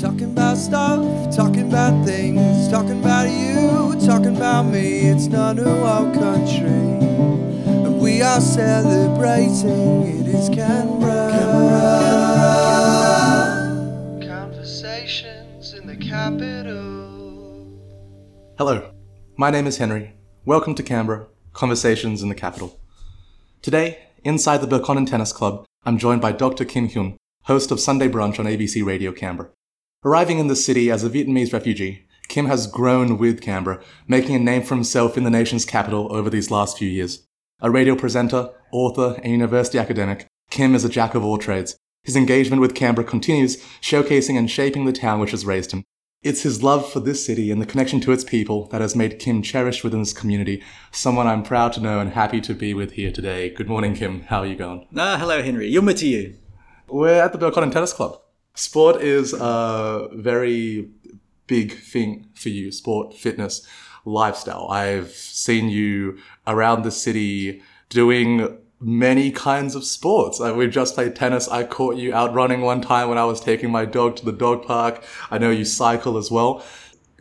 Talking about stuff, talking about things, talking about you, talking about me. It's not a wild country. And we are celebrating. It is Canberra. Canberra. Conversations in the capital. Hello, my name is Henry. Welcome to Canberra, Conversations in the Capital. Today, inside the Belconnen Tennis Club, I'm joined by Dr. Kim Huynh, host of Sunday Brunch on ABC Radio Canberra. Arriving in the city as a Vietnamese refugee, Kim has grown with Canberra, making a name for himself in the nation's capital over these last few years. A radio presenter, author, and university academic, Kim is a jack of all trades. His engagement with Canberra continues, showcasing and shaping the town which has raised him. It's his love for this city and the connection to its people that has made Kim cherished within this community, someone I'm proud to know and happy to be with here today. Good morning, Kim. How are you going? Ah, hello, Henry. Yuma to you. We're at the Belconnen Tennis Club. Sport is a very big thing for you sport, fitness, lifestyle. I've seen you around the city doing many kinds of sports. Uh, we've just played tennis. I caught you out running one time when I was taking my dog to the dog park. I know you cycle as well.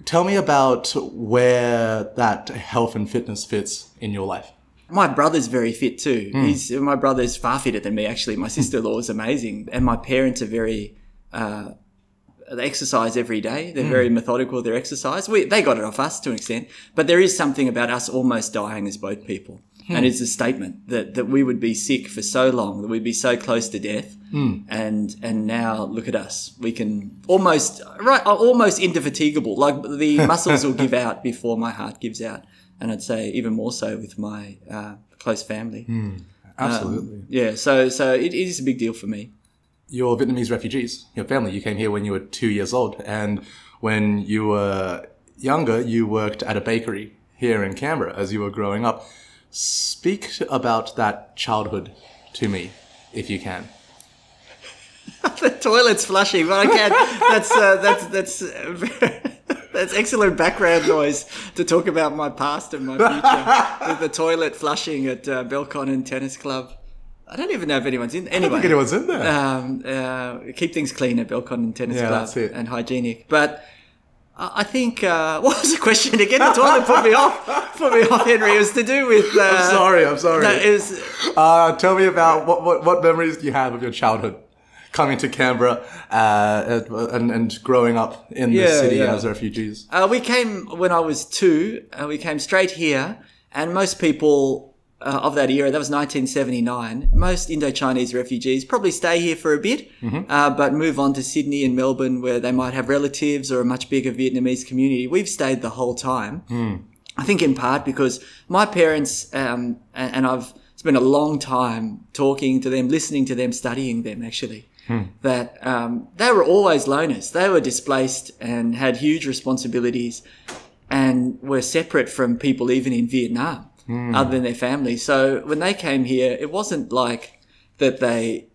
Tell me about where that health and fitness fits in your life. My brother's very fit too. He's my brother's far fitter than me. Actually, my sister-in-law is amazing, and my parents are very. Uh, they exercise every day. They're hmm. very methodical with their exercise. We, they got it off us to an extent, but there is something about us almost dying as both people, hmm. and it's a statement that that we would be sick for so long, that we'd be so close to death, hmm. and and now look at us. We can almost right, almost indefatigable. Like the muscles will give out before my heart gives out, and I'd say even more so with my uh, close family. Um, Absolutely. Yeah, so so it, it is a big deal for me. You're Vietnamese refugees. Your family, you came here when you were two years old. And when you were younger, you worked at a bakery here in Canberra as you were growing up. Speak about that childhood to me, if you can. the toilet's flushing, but I can't. That's uh, that's that's uh, that's excellent background noise to talk about my past and my future. With the toilet flushing at uh, Belconnen Tennis Club. I don't even know if anyone's in. I Anyway, think anyone's in there. um, uh, keep things clean at Belconnen Tennis Yeah, Club and hygienic. But I I think uh, what was the question again? The toilet put me off. Put me off, Henry. It was to do with. Uh, I'm sorry, I'm sorry. No, it was Uh, tell me about what, what, what memories do you have of your childhood coming to Canberra uh, and, and growing up in the Yeah, city yeah. as refugees? Uh, we came when I was two. Uh, we came straight here, and most people uh, of that era, that was 1979. Most Indo-Chinese refugees probably stay here for a bit, uh, but move on to Sydney and Melbourne, where they might have relatives or a much bigger Vietnamese community. We've stayed the whole time. I think in part because my parents um, and, and I've spent a long time talking to them, listening to them, studying them actually. That um, they were always loners. They were displaced and had huge responsibilities, and were separate from people even in Vietnam, other than their family. So when they came here, it wasn't like that they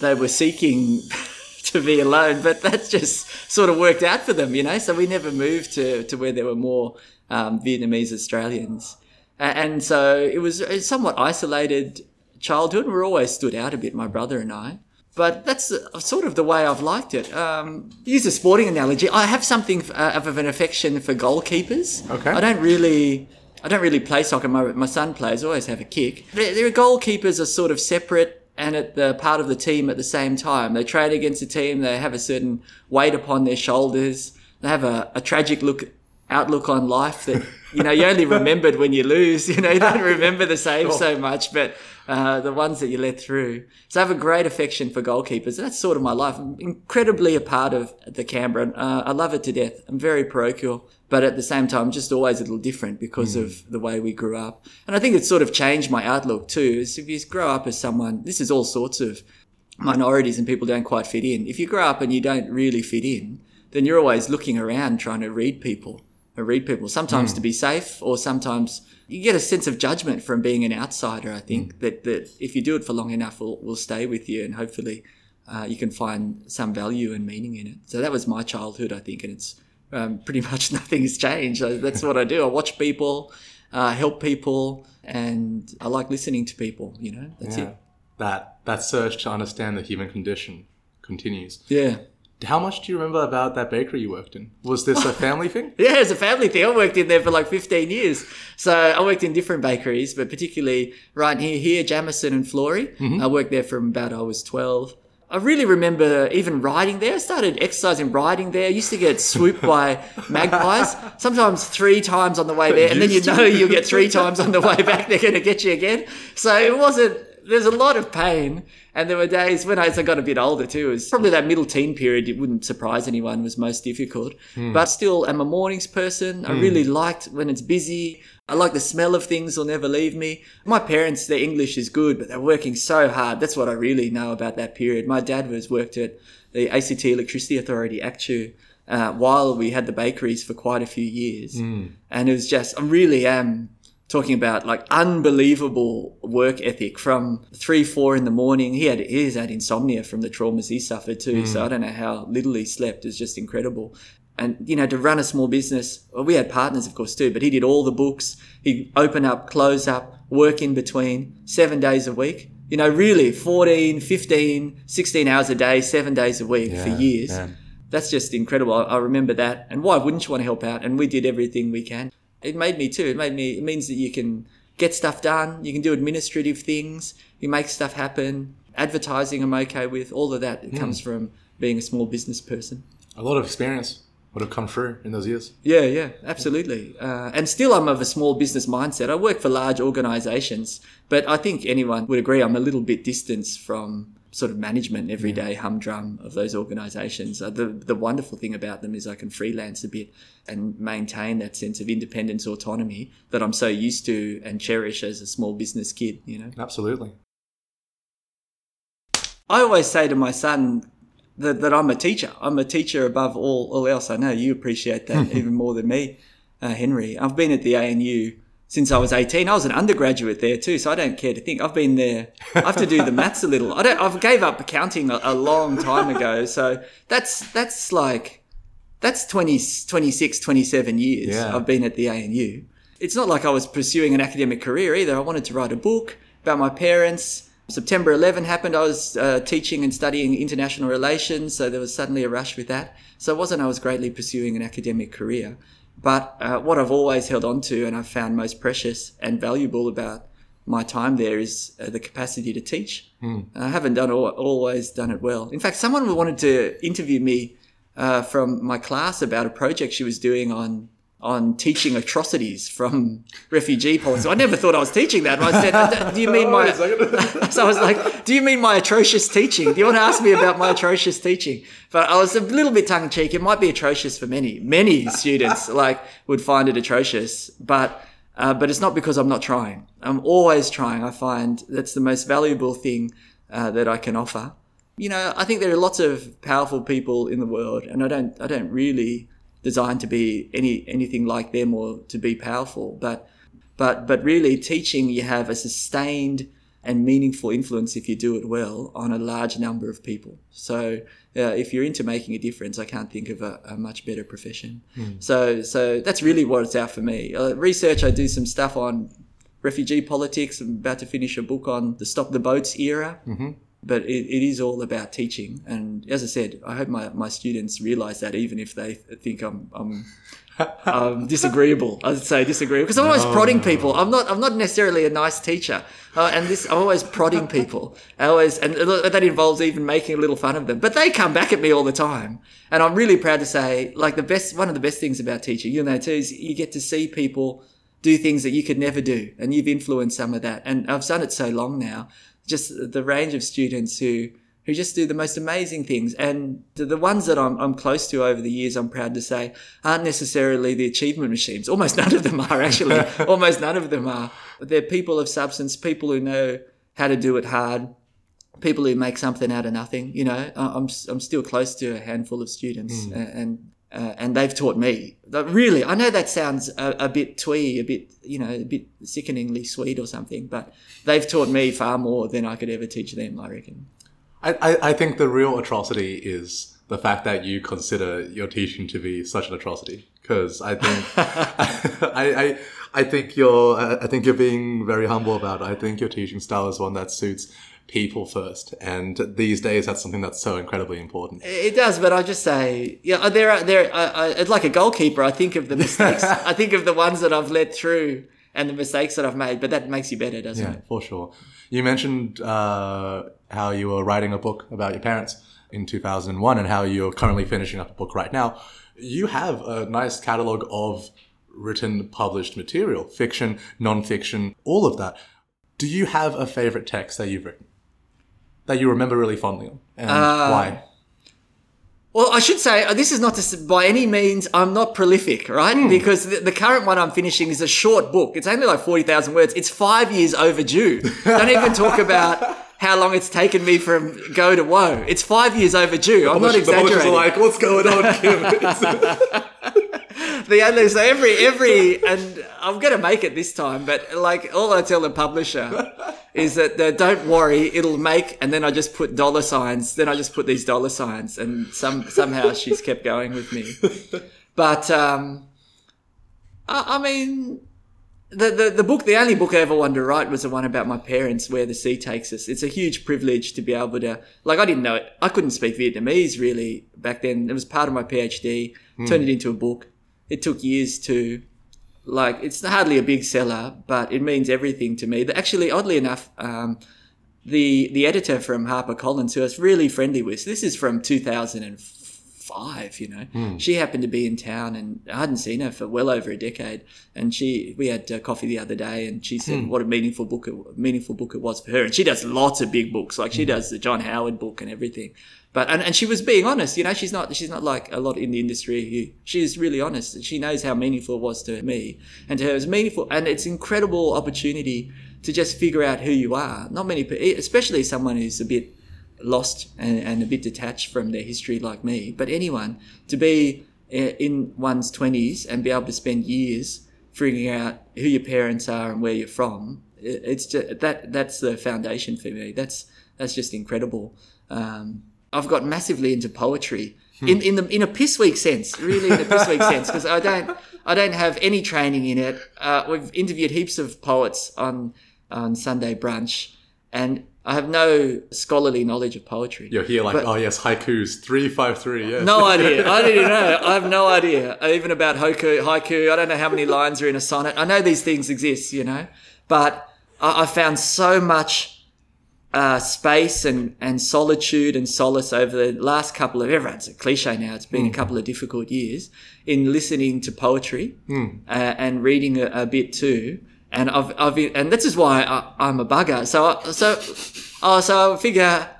they were seeking to be alone, but that's just sort of worked out for them, you know. So we never moved to, to where there were more um, Vietnamese Australians, and so it was a somewhat isolated childhood. We were always stood out a bit, my brother and I. But that's sort of the way I've liked it. Um, use a sporting analogy. I have something uh, of an affection for goalkeepers. Okay. I don't really. I don't really play soccer. My, my son plays. I always have a kick. Their, their goalkeepers are sort of separate and at the part of the team at the same time. They train against a team. They have a certain weight upon their shoulders. They have a, a tragic look outlook on life that you know you only remembered when you lose. You know you don't remember the saves so much, but uh, the ones that you let through. So I have a great affection for goalkeepers. That's sort of my life. I'm incredibly a part of the Canberra. Uh, I love it to death. I'm very parochial, but at the same time, just always a little different because of the way we grew up. And I think it's sort of changed my outlook too. Is if you grow up as someone, this is all sorts of minorities and people don't quite fit in. If you grow up and you don't really fit in, then you're always looking around trying to read people or read people, sometimes to be safe or sometimes you get a sense of judgment from being an outsider. I think that, that if you do it for long enough, will will stay with you and hopefully uh, you can find some value and meaning in it. So that was my childhood, I think, and it's um, pretty much nothing's changed. That's what I do. I watch people, uh, help people, and I like listening to people. You know, that's Yeah. it. That that search to understand the human condition continues. Yeah. How much do you remember about that bakery you worked in? Was this a family thing? Yeah, it's a family thing. I worked in there for like 15 years. So I worked in different bakeries, but particularly right here, here Jamison and Florey. Mm-hmm. I worked there from about I was 12. I really remember even riding there. I started exercising riding there. I used to get swooped by magpies, sometimes three times on the way there, and then you know you'll get three times on the way back. They're going to get you again. So it wasn't. There's a lot of pain, and there were days when as I got a bit older too. It was probably that middle teen period. It wouldn't surprise anyone was most difficult, hmm. but still, I'm a mornings person. I hmm. really liked when it's busy. I like the smell of things will never leave me. My parents, their English is good, but they're working so hard. That's what I really know about that period. My dad was worked at the ACT Electricity Authority, ACTEW, uh, while we had the bakeries for quite a few years. Hmm. And it was just, I really am talking about like unbelievable work ethic from three, four in the morning. He had, he's had insomnia from the traumas he suffered too. So mm. I don't know how little he slept. is just incredible and you know to run a small business well, we had partners of course too but he did all the books he'd open up close up work in between seven days a week you know really 14 15 16 hours a day seven days a week for years man. that's just incredible I, I remember that and why wouldn't you want to help out and we did everything we can it made me too. It made me it means that you can get stuff done. You can do administrative things. You make stuff happen. Advertising i'm okay with. All of that it comes from being a small business person. A lot of experience would have come through in those years. yeah, yeah, absolutely. Uh, and still, I'm of a small business mindset. I work for large organizations, but I think anyone would agree I'm a little bit distanced from sort of management, everyday humdrum of those organizations. Uh, the, the wonderful thing about them is I can freelance a bit and maintain that sense of independence, autonomy that I'm so used to and cherish as a small business kid, you know? Absolutely. I always say to my son that, that I'm a teacher. I'm a teacher above all, all else. I know you appreciate that even more than me, uh, Henry. I've been at the ANU since I was 18. I was an undergraduate there too, so I don't care to think. I've been there. I have to do the maths a little. I don't. I've gave up accounting a, a long time ago. So that's that's like that's 20, 26, 27 years Yeah. I've been at the ANU. It's not like I was pursuing an academic career either. I wanted to write a book about my parents. September 11 happened. I was uh, teaching and studying international relations, so there was suddenly a rush with that. So it wasn't I was greatly pursuing an academic career. But uh, what I've always held on to and I've found most precious and valuable about my time there is uh, the capacity to teach. I haven't done al- always done it well. In fact, someone wanted to interview me uh, from my class about a project she was doing on on teaching atrocities from refugee policy. I never thought I was teaching that. I said, "Do you mean my?" so I was like, "Do you mean my atrocious teaching? Do you want to ask me about my atrocious teaching?" But I was a little bit tongue in cheek. It might be atrocious for many, many students. Like would find it atrocious, but. Uh, but it's not because I'm not trying. I'm always trying. I find that's the most valuable thing uh, that I can offer. You know, I think there are lots of powerful people in the world, and I don't, I don't really design to be any anything like them or to be powerful. But, but, but really, teaching you have a sustained and meaningful influence if you do it well on a large number of people. So, uh, if you're into making a difference, I can't think of a, a much better profession. So, so that's really what it's out for me. Uh, research, I do some stuff on refugee politics. I'm about to finish a book on the Stop the Boats era. Mm-hmm. But it, it is all about teaching. And as I said, I hope my, my students realize that even if they think I'm, I'm um, disagreeable. I'd say disagreeable because I'm always prodding people. I'm not. I'm not necessarily a nice teacher, uh, and this I'm always prodding people. I always, and that involves even making a little fun of them. But they come back at me all the time, and I'm really proud to say, like the best, one of the best things about teaching, you know, too, is you get to see people do things that you could never do, and you've influenced some of that. And I've done it so long now. Just the range of students who who just do the most amazing things. And the, ones that I'm, I'm close to over the years, I'm proud to say, aren't necessarily the achievement machines. Almost none of them are, actually. Almost none of them are. But they're people of substance, people who know how to do it hard, people who make something out of nothing. You know, I'm, I'm still close to a handful of students, hmm. a- and uh, and they've taught me. That really, I know that sounds a, a bit twee, a bit you know, a bit sickeningly sweet or something, but they've taught me far more than I could ever teach them. I reckon. I, I, I think the real atrocity is the fact that you consider your teaching to be such an atrocity. Because I think I, I I think you're I think you're being very humble about it. I think your teaching style is one that suits people first. And these days, that's something that's so incredibly important. It does, but I just say, yeah, uh, there are there. I, I, it's like a goalkeeper. I think of the mistakes. I think of the ones that I've let through and the mistakes that I've made. But that makes you better, doesn't Yeah, it? for sure. You mentioned uh, how you were writing a book about your parents in 2001 and how you're currently finishing up a book right now. You have a nice catalog of written, published material, fiction, non-fiction, all of that. Do you have a favorite text that you've written that you remember really fondly on, and uh, why? Well, I should say uh, this is not to, by any means. I'm not prolific, right? Hmm. Because the, the current one I'm finishing is a short book. It's only like forty thousand words. It's five years overdue. Don't even talk about how long it's taken me from go to woe. It's five years overdue. I'm not exaggerating. are like, "What's going on, Kim?" The only so every every and I'm gonna make it this time, but like all I tell the publisher is that uh, don't worry, it'll make, and then I just put dollar signs. Then I just put these dollar signs, and some somehow she's kept going with me. But um, I, I mean. The, the, the book, the only book I ever wanted to write was the one about my parents, Where the Sea Takes Us. It's a huge privilege to be able to, like, I didn't know it. I couldn't speak Vietnamese really back then. It was part of my PhD. Turned it into a book. It took years to, like, it's hardly a big seller, but it means everything to me. Actually, oddly enough, um, the the editor from HarperCollins, who I was really friendly with, this is from 2005, you know, she happened to be in town and I hadn't seen her for well over a decade. And she, we had uh, coffee the other day and she said what a meaningful book, it, meaningful book it was for her. And she does lots of big books, like she does the John Howard book and everything. But, and, and she was being honest, you know, she's not, she's not like a lot in the industry she's really honest. She knows how meaningful it was to me and to her it was meaningful. And it's incredible opportunity to just figure out who you are. Not many, especially someone who's a bit lost and, and a bit detached from their history like me, but anyone to be uh, in one's 20s and be able to spend years figuring out who your parents are and where you're from, it's just, that that's the foundation for me. That's that's just incredible. Um, I've got massively into poetry in in the in a sense, really in a piss weak sense, because I don't I don't have any training in it. Uh, we've interviewed heaps of poets on on Sunday brunch, and I have no scholarly knowledge of poetry. You're here like, But- oh yes, haikus, three five three. Yes. No idea. I didn't know. I have no idea. Even about haiku, haiku. I don't know how many lines are in a sonnet. I know these things exist, you know, but I, I found so much uh, space and, and solitude and solace over the last couple of everyone's a cliche now. It's been a couple of difficult years in listening to poetry uh, and reading a, a bit too. And I've, I've and this is why I, I'm a bugger. So I- so oh so I figure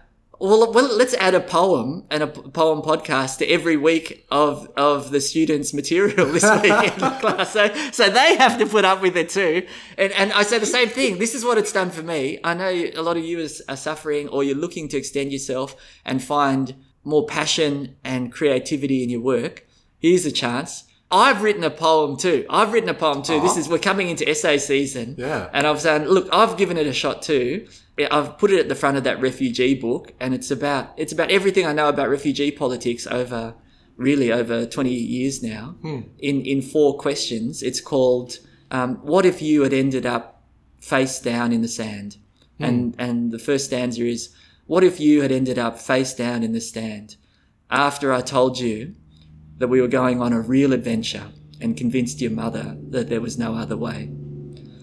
well, well, let's add a poem and a poem podcast to every week of of the students' material this week in the class. So, so they have to put up with it too. And and I say the same thing. This is what it's done for me. I know a lot of you is, are suffering, or you're looking to extend yourself and find more passion and creativity in your work. Here's a chance. I've written a poem too. I've written a poem too. This uh-huh. is we're coming into essay season. Yeah. And I've said, look, I've given it a shot too. I've put it at the front of that refugee book, and it's about it's about everything I know about refugee politics over really over twenty years now. Hmm. In in four questions, it's called um, "What if you had ended up face down in the sand?" Hmm. And and the first stanza is "What if you had ended up face down in the stand after I told you that we were going on a real adventure and convinced your mother that there was no other way?"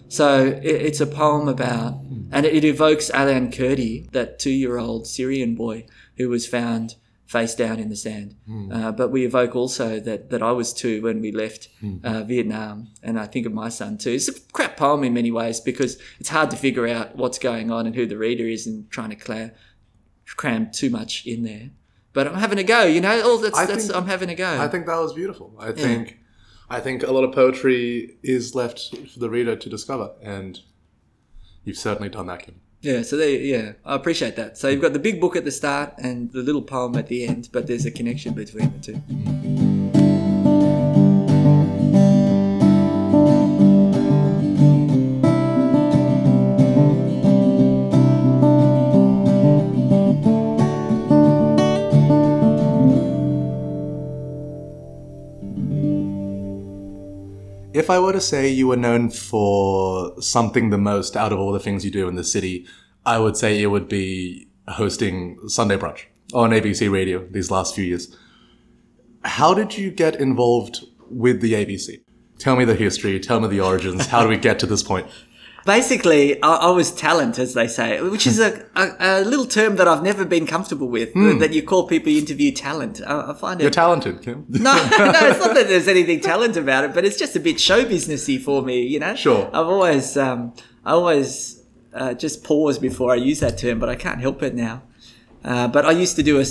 So it, it's a poem about, and it, evokes Alan Kurdi, that two-year-old Syrian boy who was found face down in the sand. Uh, but we evoke also that that I was two when we left uh, Vietnam, and I think of my son too. It's a crap poem in many ways because it's hard to figure out what's going on and who the reader is, and trying to cram too much in there. But I'm having a go, you know. All that's, that's think- I'm having a go. I think that was beautiful. I think I think a lot of poetry is left for the reader to discover, and you've certainly done that, Kim. Yeah, so there, yeah, I appreciate that. So you've got the big book at the start and the little poem at the end, but there's a connection between the two. If I were to say you were known for something the most out of all the things you do in the city, I would say it would be hosting Sunday Brunch on ABC Radio these last few years. How did you get involved with the ABC? Tell me the history, tell me the origins. How do we get to this point? Basically, I, I was talent, as they say, which is a, a, a little term that I've never been comfortable with. That you call people you interview talent. I, I find it. You're talented, Kim. no, no, it's not that there's anything talent about it, but it's just a bit show businessy for me, you know. Sure. I've always, um, I always uh, just pause before I use that term, but I can't help it now. Uh, but I used to do a,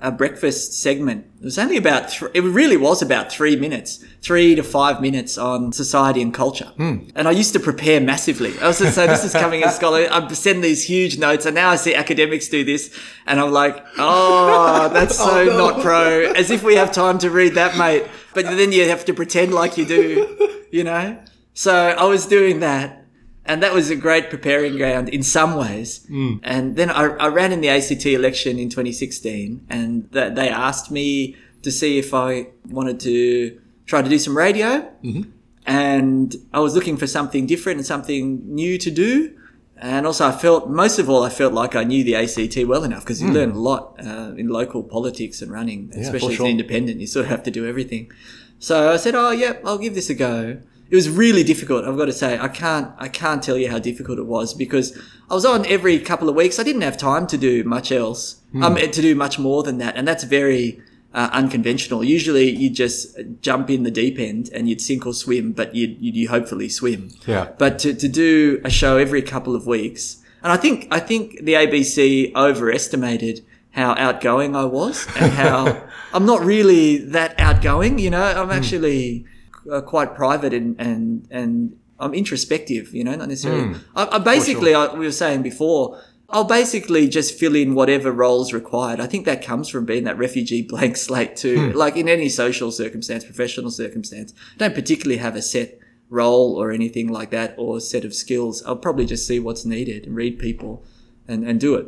a breakfast segment. It was only about, th- it really was about three minutes, three to five minutes on society and culture. Hmm. And I used to prepare massively. I was just saying, this is coming as scholar. I send these huge notes, and now I see academics do this, and I'm like, oh, that's so oh, no. not pro. As if we have time to read that, mate. But then you have to pretend like you do, you know? So I was doing that. And that was a great preparing ground in some ways. Mm. And then I, I ran in the ACT election in 2016 and th- they asked me to see if I wanted to try to do some radio. Mm-hmm. And I was looking for something different and something new to do. And also, I felt, most of all, I felt like I knew the ACT well enough because you mm. learn a lot uh, in local politics and running, especially as an independent. You sort of have to do everything. So I said, "Oh, yeah, I'll give this a go." It was really difficult. I've got to say, I can't, I can't tell you how difficult it was because I was on every couple of weeks. I didn't have time to do much else, um, to do much more than that, and that's very uh, unconventional. Usually, you just jump in the deep end and you'd sink or swim, but you'd, you'd you hopefully swim. Yeah. But to, to do a show every couple of weeks, and I think I think the ABC overestimated how outgoing I was and how I'm not really that outgoing. You know, I'm actually uh, quite private and and and I'm introspective. You know, not necessarily. Hmm. I, I basically, I, we were saying before. I'll basically just fill in whatever roles required. I think that comes from being that refugee blank slate too. Hmm. Like in any social circumstance, professional circumstance, I don't particularly have a set role or anything like that or set of skills. I'll probably just see what's needed and read people and, and do it.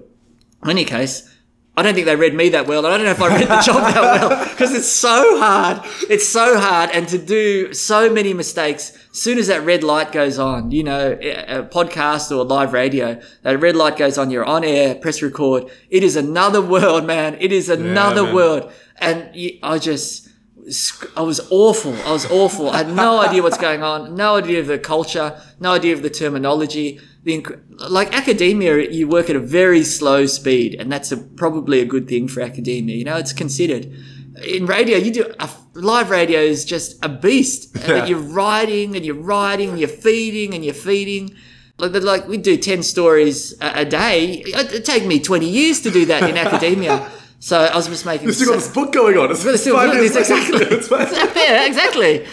In any case, I don't think they read me that well. and I don't know if I read the job that well because it's so hard. It's so hard. And to do so many mistakes, as soon as that red light goes on, you know, a podcast or live radio, that red light goes on, you're on air, press record. It is another world, man. It is another man. world. And you, I just, I was awful. I was awful. I had no idea what's going on, no idea of the culture, no idea of the terminology. The like academia, you work at a very slow speed, and that's a, probably a good thing for academia. You know, it's considered. In radio, you do a, live radio is just a beast. And that you're writing and you're writing, and you're feeding and you're feeding. Like, like we do ten stories a, a day. It- It'd take me twenty years to do that in academia. So I was just making. You've still got this book going on. It's it's still five years exactly. It's yeah, exactly.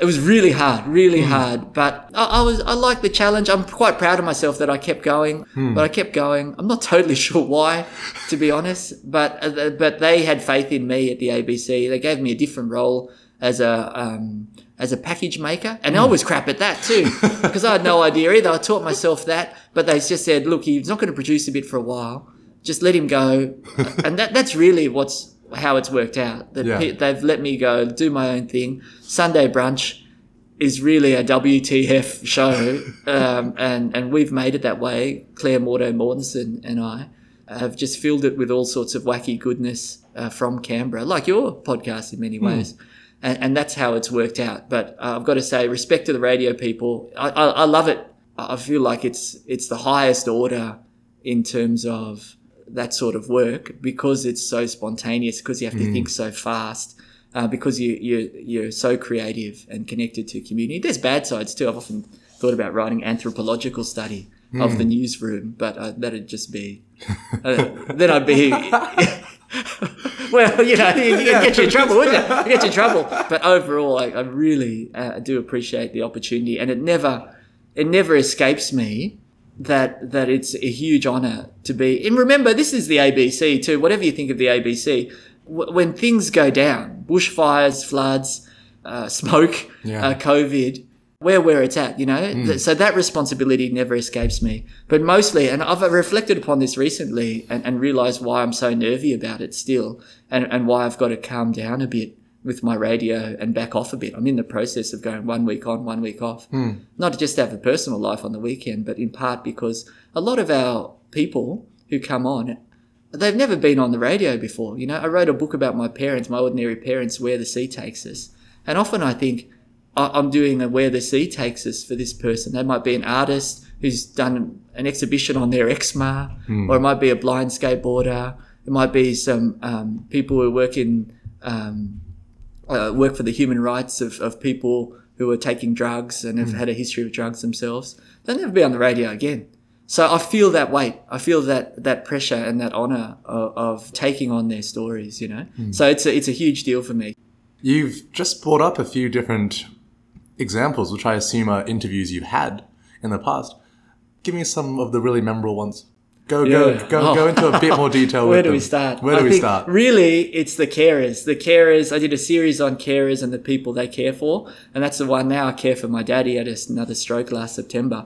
It was really hard, really Hmm. hard. But I, I was, I liked the challenge. I'm quite proud of myself that I kept going. Hmm. But I kept going. I'm not totally sure why, to be honest. But uh, but they had faith in me at the ABC. They gave me a different role as a um, as a package maker, and I Hmm. was crap at that too because I had no idea either. I taught myself that, but they just said, "Look, he's not going to produce a bit for a while. Just let him go." and that that's really what's how it's worked out. That Yeah. they've let me go do my own thing. Sunday brunch is really a WTF show, um, and and we've made it that way. Claire Mordo Mortensen and I have just filled it with all sorts of wacky goodness uh, from Canberra, like your podcast in many ways. And, and that's how it's worked out. But uh, I've got to say, respect to the radio people. I, I, I love it. I feel like it's it's the highest order in terms of that sort of work because it's so spontaneous, because you have to think so fast, uh, because you, you, you're so creative and connected to community. There's bad sides too. I've often thought about writing anthropological study of the newsroom, but uh, that'd just be, uh, then I'd be, well, you know, you, you get you in trouble, wouldn't you? You get you in trouble. But overall, I, I really uh, do appreciate the opportunity, and it never, it never escapes me that that it's a huge honor to be. And remember, this is the ABC too. Whatever you think of the ABC, w- when things go down, bushfires, floods, uh, smoke, Yeah. uh, COVID. Where where it's at, you know. Th- So that responsibility never escapes me. But mostly, and I've reflected upon this recently, and, and realized why I'm so nervy about it still, and and why I've got to calm down a bit with my radio and back off a bit. I'm in the process of going one week on, one week off. Not just to have a personal life on the weekend, but in part because a lot of our people who come on, they've never been on the radio before. You know, I wrote a book about my parents, my ordinary parents, where the sea takes us, and often I think I'm doing a where the sea takes us for this person. They might be an artist who's done an exhibition on their eczema, or it might be a blind skateboarder. It might be some um, people who work in um, uh, work for the human rights of, of people who are taking drugs and have had a history of drugs themselves. They'll never be on the radio again. So I feel that weight. I feel that that pressure and that honor of, of taking on their stories. You know, so it's a, it's a huge deal for me. You've just brought up a few different examples, which I assume are interviews you've had in the past. Give me some of the really memorable ones. Go, go, Yeah. go, Oh. go into a bit more detail. With it. Where do we start? Where do I we start? Really, it's the carers. The carers. I did a series on carers and the people they care for, and that's the one now. I care for my daddy had another stroke last September,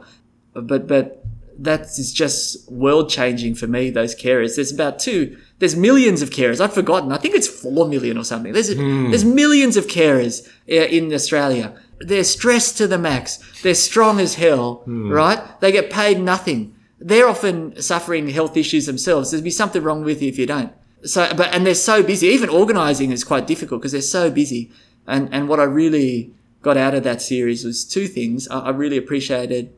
but but that is just world changing for me. Those carers. There's about two. There's millions of carers. I've forgotten. I think it's four million or something. There's hmm. there's millions of carers in Australia. They're stressed to the max. They're strong as hell, hmm. right? They get paid nothing they're often suffering health issues themselves. There'd be something wrong with you if you don't. So, but and they're so busy. Even organising is quite difficult because they're so busy. And and what I really got out of that series was two things. I, I really appreciated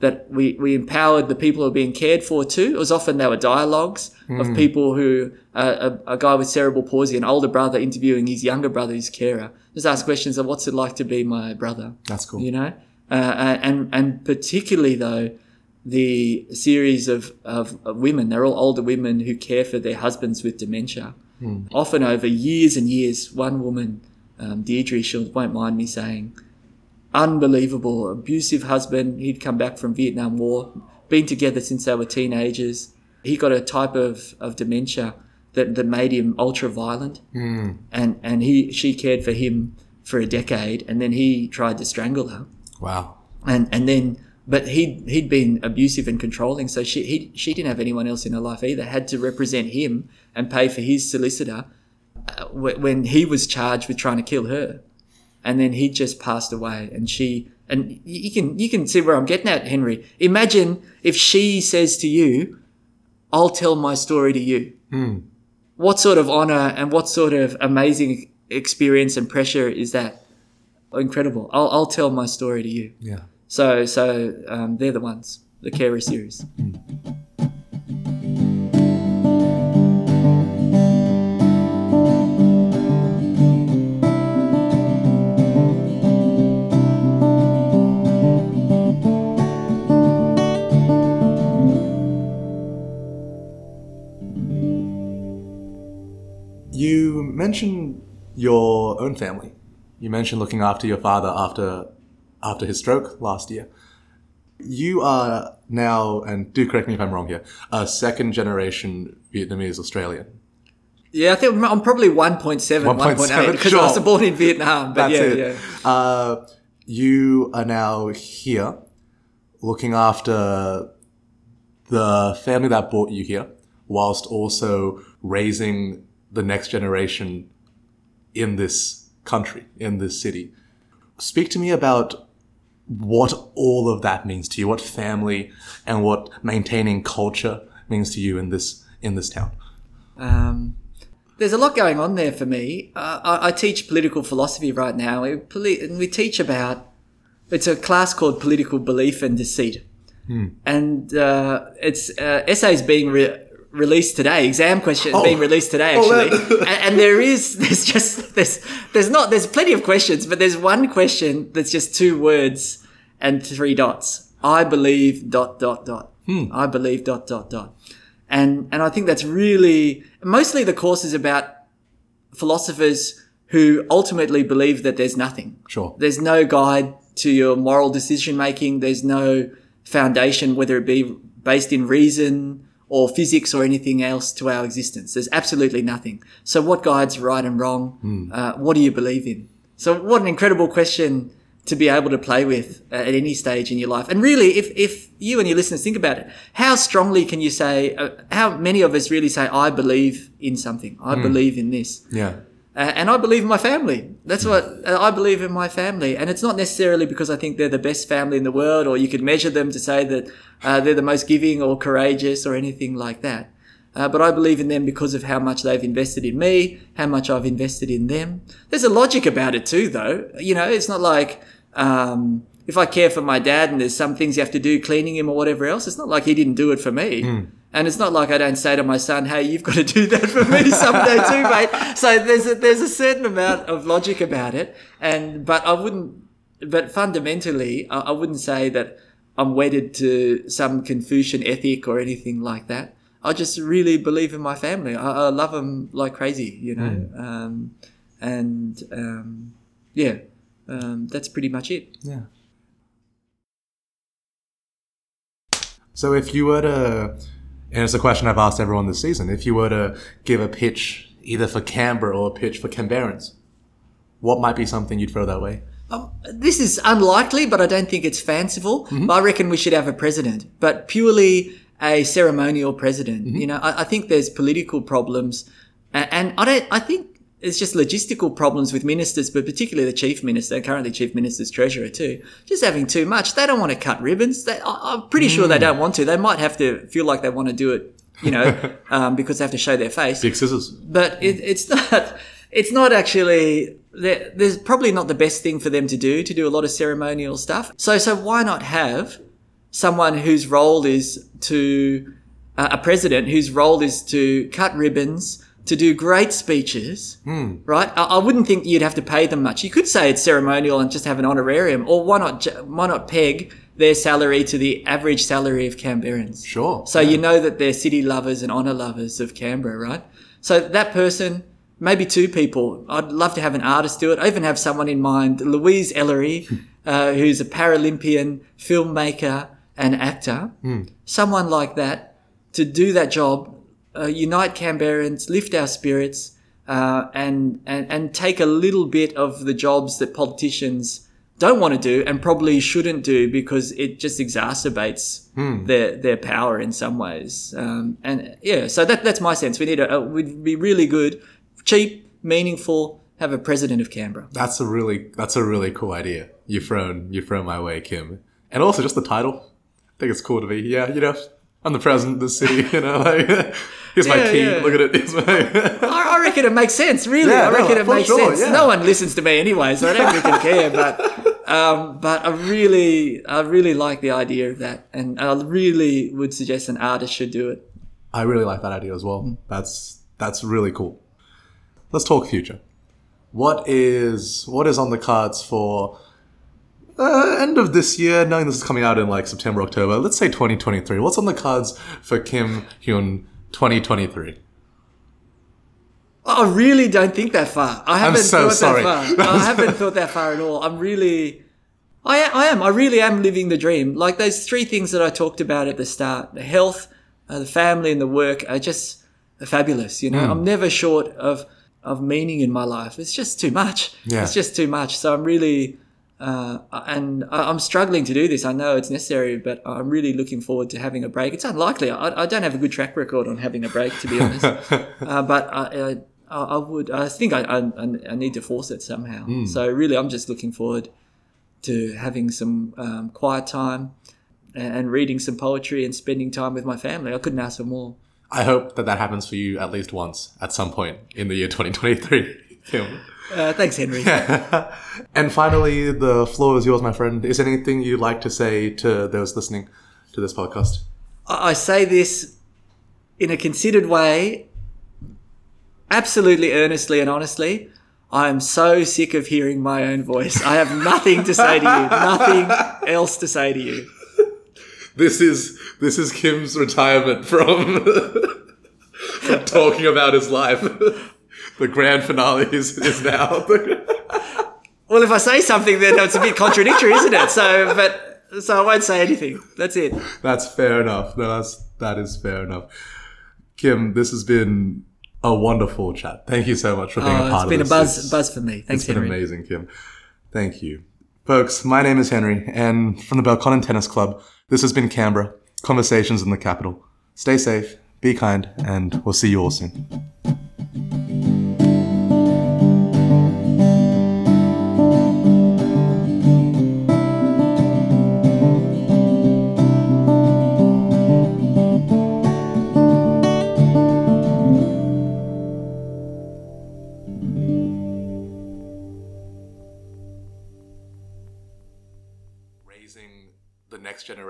that we we empowered the people who are being cared for too. It was often there were dialogues of people who uh, a, a guy with cerebral palsy, an older brother interviewing his younger brother, his carer, just ask questions of what's it like to be my brother That's cool. you know uh, and and particularly though the series of, of, of women. They're all older women who care for their husbands with dementia. Often over years and years one woman um, deirdre she won't mind me saying unbelievable abusive husband. He'd come back from vietnam war been together since they were teenagers. He got a type of, of dementia that, that made him ultra violent and and he she cared for him for a decade and then he tried to strangle her. Wow. and and then but he'd he'd been abusive and controlling so she he, she didn't have anyone else in her life either had to represent him and pay for his solicitor uh, when he was charged with trying to kill her. And then he just passed away and she and you can you can see where I'm getting at Henry. Imagine if she says to you I'll tell my story to you. What sort of honor and what sort of amazing experience and pressure is that? Incredible. I'll, I'll tell my story to you. Yeah. So, so um, they're the ones, the Carer series. You mentioned your own family. You mentioned looking after your father after after his stroke last year. You are now, and do correct me if I'm wrong here, a second generation Vietnamese Australian. Yeah, I think I'm- probably 1.7, 1.8 because I was born in Vietnam. But That's yeah, it. yeah. Uh, you are now here looking after the family that brought you here, whilst also raising the next generation in this country, in this city. Speak to me about what all of that means to you, what family and what maintaining culture means to you in this in this town. Um, there's a lot going on there for me. Uh, I, I teach political philosophy right now. We, and we teach about it's a class called political belief and deceit, and uh, it's uh, essays being re- released today. Exam question Oh. being released today, Oh, actually. that- and, and there is there's just there's there's not there's plenty of questions, but there's one question that's just two words and three dots. I believe dot dot dot. Hmm. I believe dot dot dot. And and I think that's really mostly the course is about philosophers who ultimately believe that there's nothing. Sure. There's no guide to your moral decision making. There's no foundation, whether it be based in reason or physics or anything else to our existence. There's absolutely nothing. So what guides right and wrong? Uh, what do you believe in? So what an incredible question to be able to play with uh, at any stage in your life. And really, if, if you and your listeners think about it, how strongly can you say, uh, how many of us really say, I believe in something, I believe in this? Yeah. Uh, and I believe in my family. That's what uh, I believe in my family. And it's not necessarily because I think they're the best family in the world or you could measure them to say that uh, they're the most giving or courageous or anything like that. Uh, but I believe in them because of how much they've invested in me, how much I've invested in them. There's a logic about it too, though. You know, it's not like um, if I care for my dad and there's some things you have to do, cleaning him or whatever else, it's not like he didn't do it for me. And it's not like I don't say to my son, "Hey, you've got to do that for me someday too, mate." So there's a, there's a certain amount of logic about it, and but I wouldn't. But fundamentally, I, I wouldn't say that I'm wedded to some Confucian ethic or anything like that. I just really believe in my family. I, I love them like crazy, you know. Um, and um, yeah, um, that's pretty much it. Yeah. So if you were to, and it's a question I've asked everyone this season, if you were to give a pitch either for Canberra or a pitch for Canberrans, what might be something you'd throw that way? Um, this is unlikely, but I don't think it's fanciful. But I reckon we should have a president, but purely a ceremonial president. You know, I, I think there's political problems, and, and I don't. I think it's just logistical problems with ministers, but particularly the chief minister, currently chief minister's treasurer too, just having too much. They don't want to cut ribbons. They, I, I'm pretty sure they don't want to. They might have to feel like they want to do it, you know, um, because they have to show their face Big scissors. but it, it's not it's not actually there's probably not the best thing for them to do to do a lot of ceremonial stuff so so why not have someone whose role is to uh, a president whose role is to cut ribbons to do great speeches hmm. right I, I wouldn't think you'd have to pay them much you could say it's ceremonial and just have an honorarium or why not why not peg their salary to the average salary of canberrans Sure. so you know that they're city lovers and honour lovers of Canberra, right? So that person, maybe two people. I'd love to have an artist do it. I even have someone in mind, Louise Ellery, hmm. uh, who's a Paralympian filmmaker and actor. Hmm. Someone like that to do that job, uh, unite Canberrans, lift our spirits, uh, and, and and take a little bit of the jobs that politicians don't want to do and probably shouldn't do because it just exacerbates their their power in some ways. Um, and yeah, so that that's my sense. We need a, a we'd be really good, cheap, meaningful. Have a president of Canberra. That's a really that's a really cool idea. You've thrown you've thrown my way, Kim. And also just the title. I think it's cool to be. Yeah, you know, I'm the president of the city. You know, like here's my Yeah, key. yeah. Look at it. Here's my. I, I reckon it makes sense. Really, Yeah, I no, reckon it makes sure, sense. No one listens to me anyway, so I don't really care. But um, but I really I really like the idea of that, and I really would suggest an artist should do it. I really like that idea as well. That's that's really cool. Let's talk future. What is what is on the cards for uh, end of this year? Knowing this is coming out in like September, October. Let's say 2023. What's on the cards for Kim Huynh 2023? I really don't think that far. I haven't so thought sorry. that far. I haven't thought that far at all. I'm really, I, I am. I really am living the dream. Like those three things that I talked about at the start: the health, uh, the family, and the work are just fabulous. You know, Hmm. I'm never short of of meaning in my life. It's just too much. Yeah. It's just too much. So I'm really. Uh, and I- I'm struggling to do this. I know it's necessary, but I'm really looking forward to having a break. It's unlikely. I, I don't have a good track record on having a break, to be honest. uh, but I, I, I would. I think I, I, I need to force it somehow. So really, I'm just looking forward to having some um, quiet time and, and reading some poetry and spending time with my family. I couldn't ask for more. I hope that that happens for you at least once at some point in the year 2023. Kim. Uh, thanks, Henry. And finally, the floor is yours, my friend. Is there anything you'd like to say to those listening to this podcast? I I say this in a considered way, absolutely earnestly and honestly. I am so sick of hearing my own voice. I have nothing to say to you, nothing else to say to you. This is this is Kim's retirement from, from talking about his life. The grand finale is, is now. Well, if I say something, then it's a bit contradictory, isn't it? So, but so I won't say anything. That's it. That's fair enough. No, that's that is fair enough. Kim, this has been a wonderful chat. Thank you so much for being a oh, part of part It's been a buzz, It's- buzz for me. Thanks, It's been Henry. amazing, Kim. Thank you. Folks, my name is Henry, and from the Belconnen Tennis Club, this has been Canberra, Conversations in the Capital. Stay safe, be kind, and we'll see you all soon.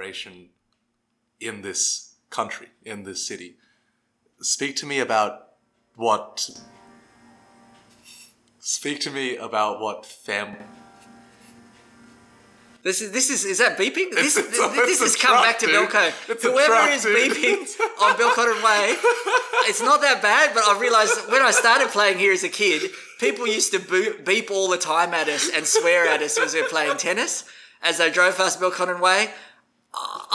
Generation in this country, in this city. Speak to me about what. Speak to me about what fam. This is this is is that beeping? This it's this, a- this it's has come back to. Belco. It's Whoever truck, is beeping on Belconnen Way, it's not that bad. But I realised when I started playing here as a kid, people used to boo- beep all the time at us and swear at us as we were playing tennis as they drove past Belconnen Way.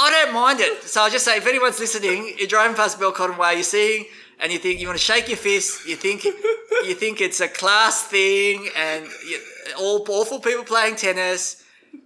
I don't mind it. So I'll just say, if anyone's listening, you're driving past Belconnen Way, you're seeing, and you think you want to shake your fist, you think you think it's a class thing, and you, all awful people playing tennis.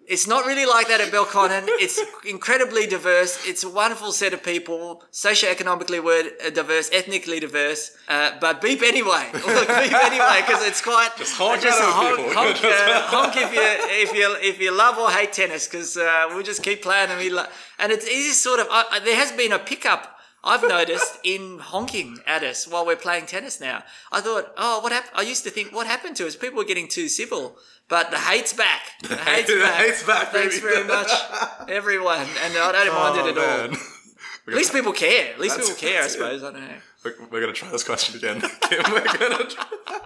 It's not really like that at Belconnen. It's incredibly diverse. It's a wonderful set of people, socioeconomically uh, diverse, ethnically diverse. Uh, but beep anyway. Look, beep anyway, because it's quite just honk just honk, honk, uh, honk if you if you if you love or hate tennis, because uh, we'll just keep playing and we lo- and it's, it is sort of there has been a pickup. I've noticed in honking at us while we're playing tennis now. I thought, oh, what happened? I used to think, what happened to us? People were getting too civil, but the hate's back. The hate's The back. hate's back, Thanks baby. very much, everyone, and I don't oh, mind it at all. At least people care. At least people care. I that's it. suppose. I don't know. We're, we're gonna try this question again. We're gonna try.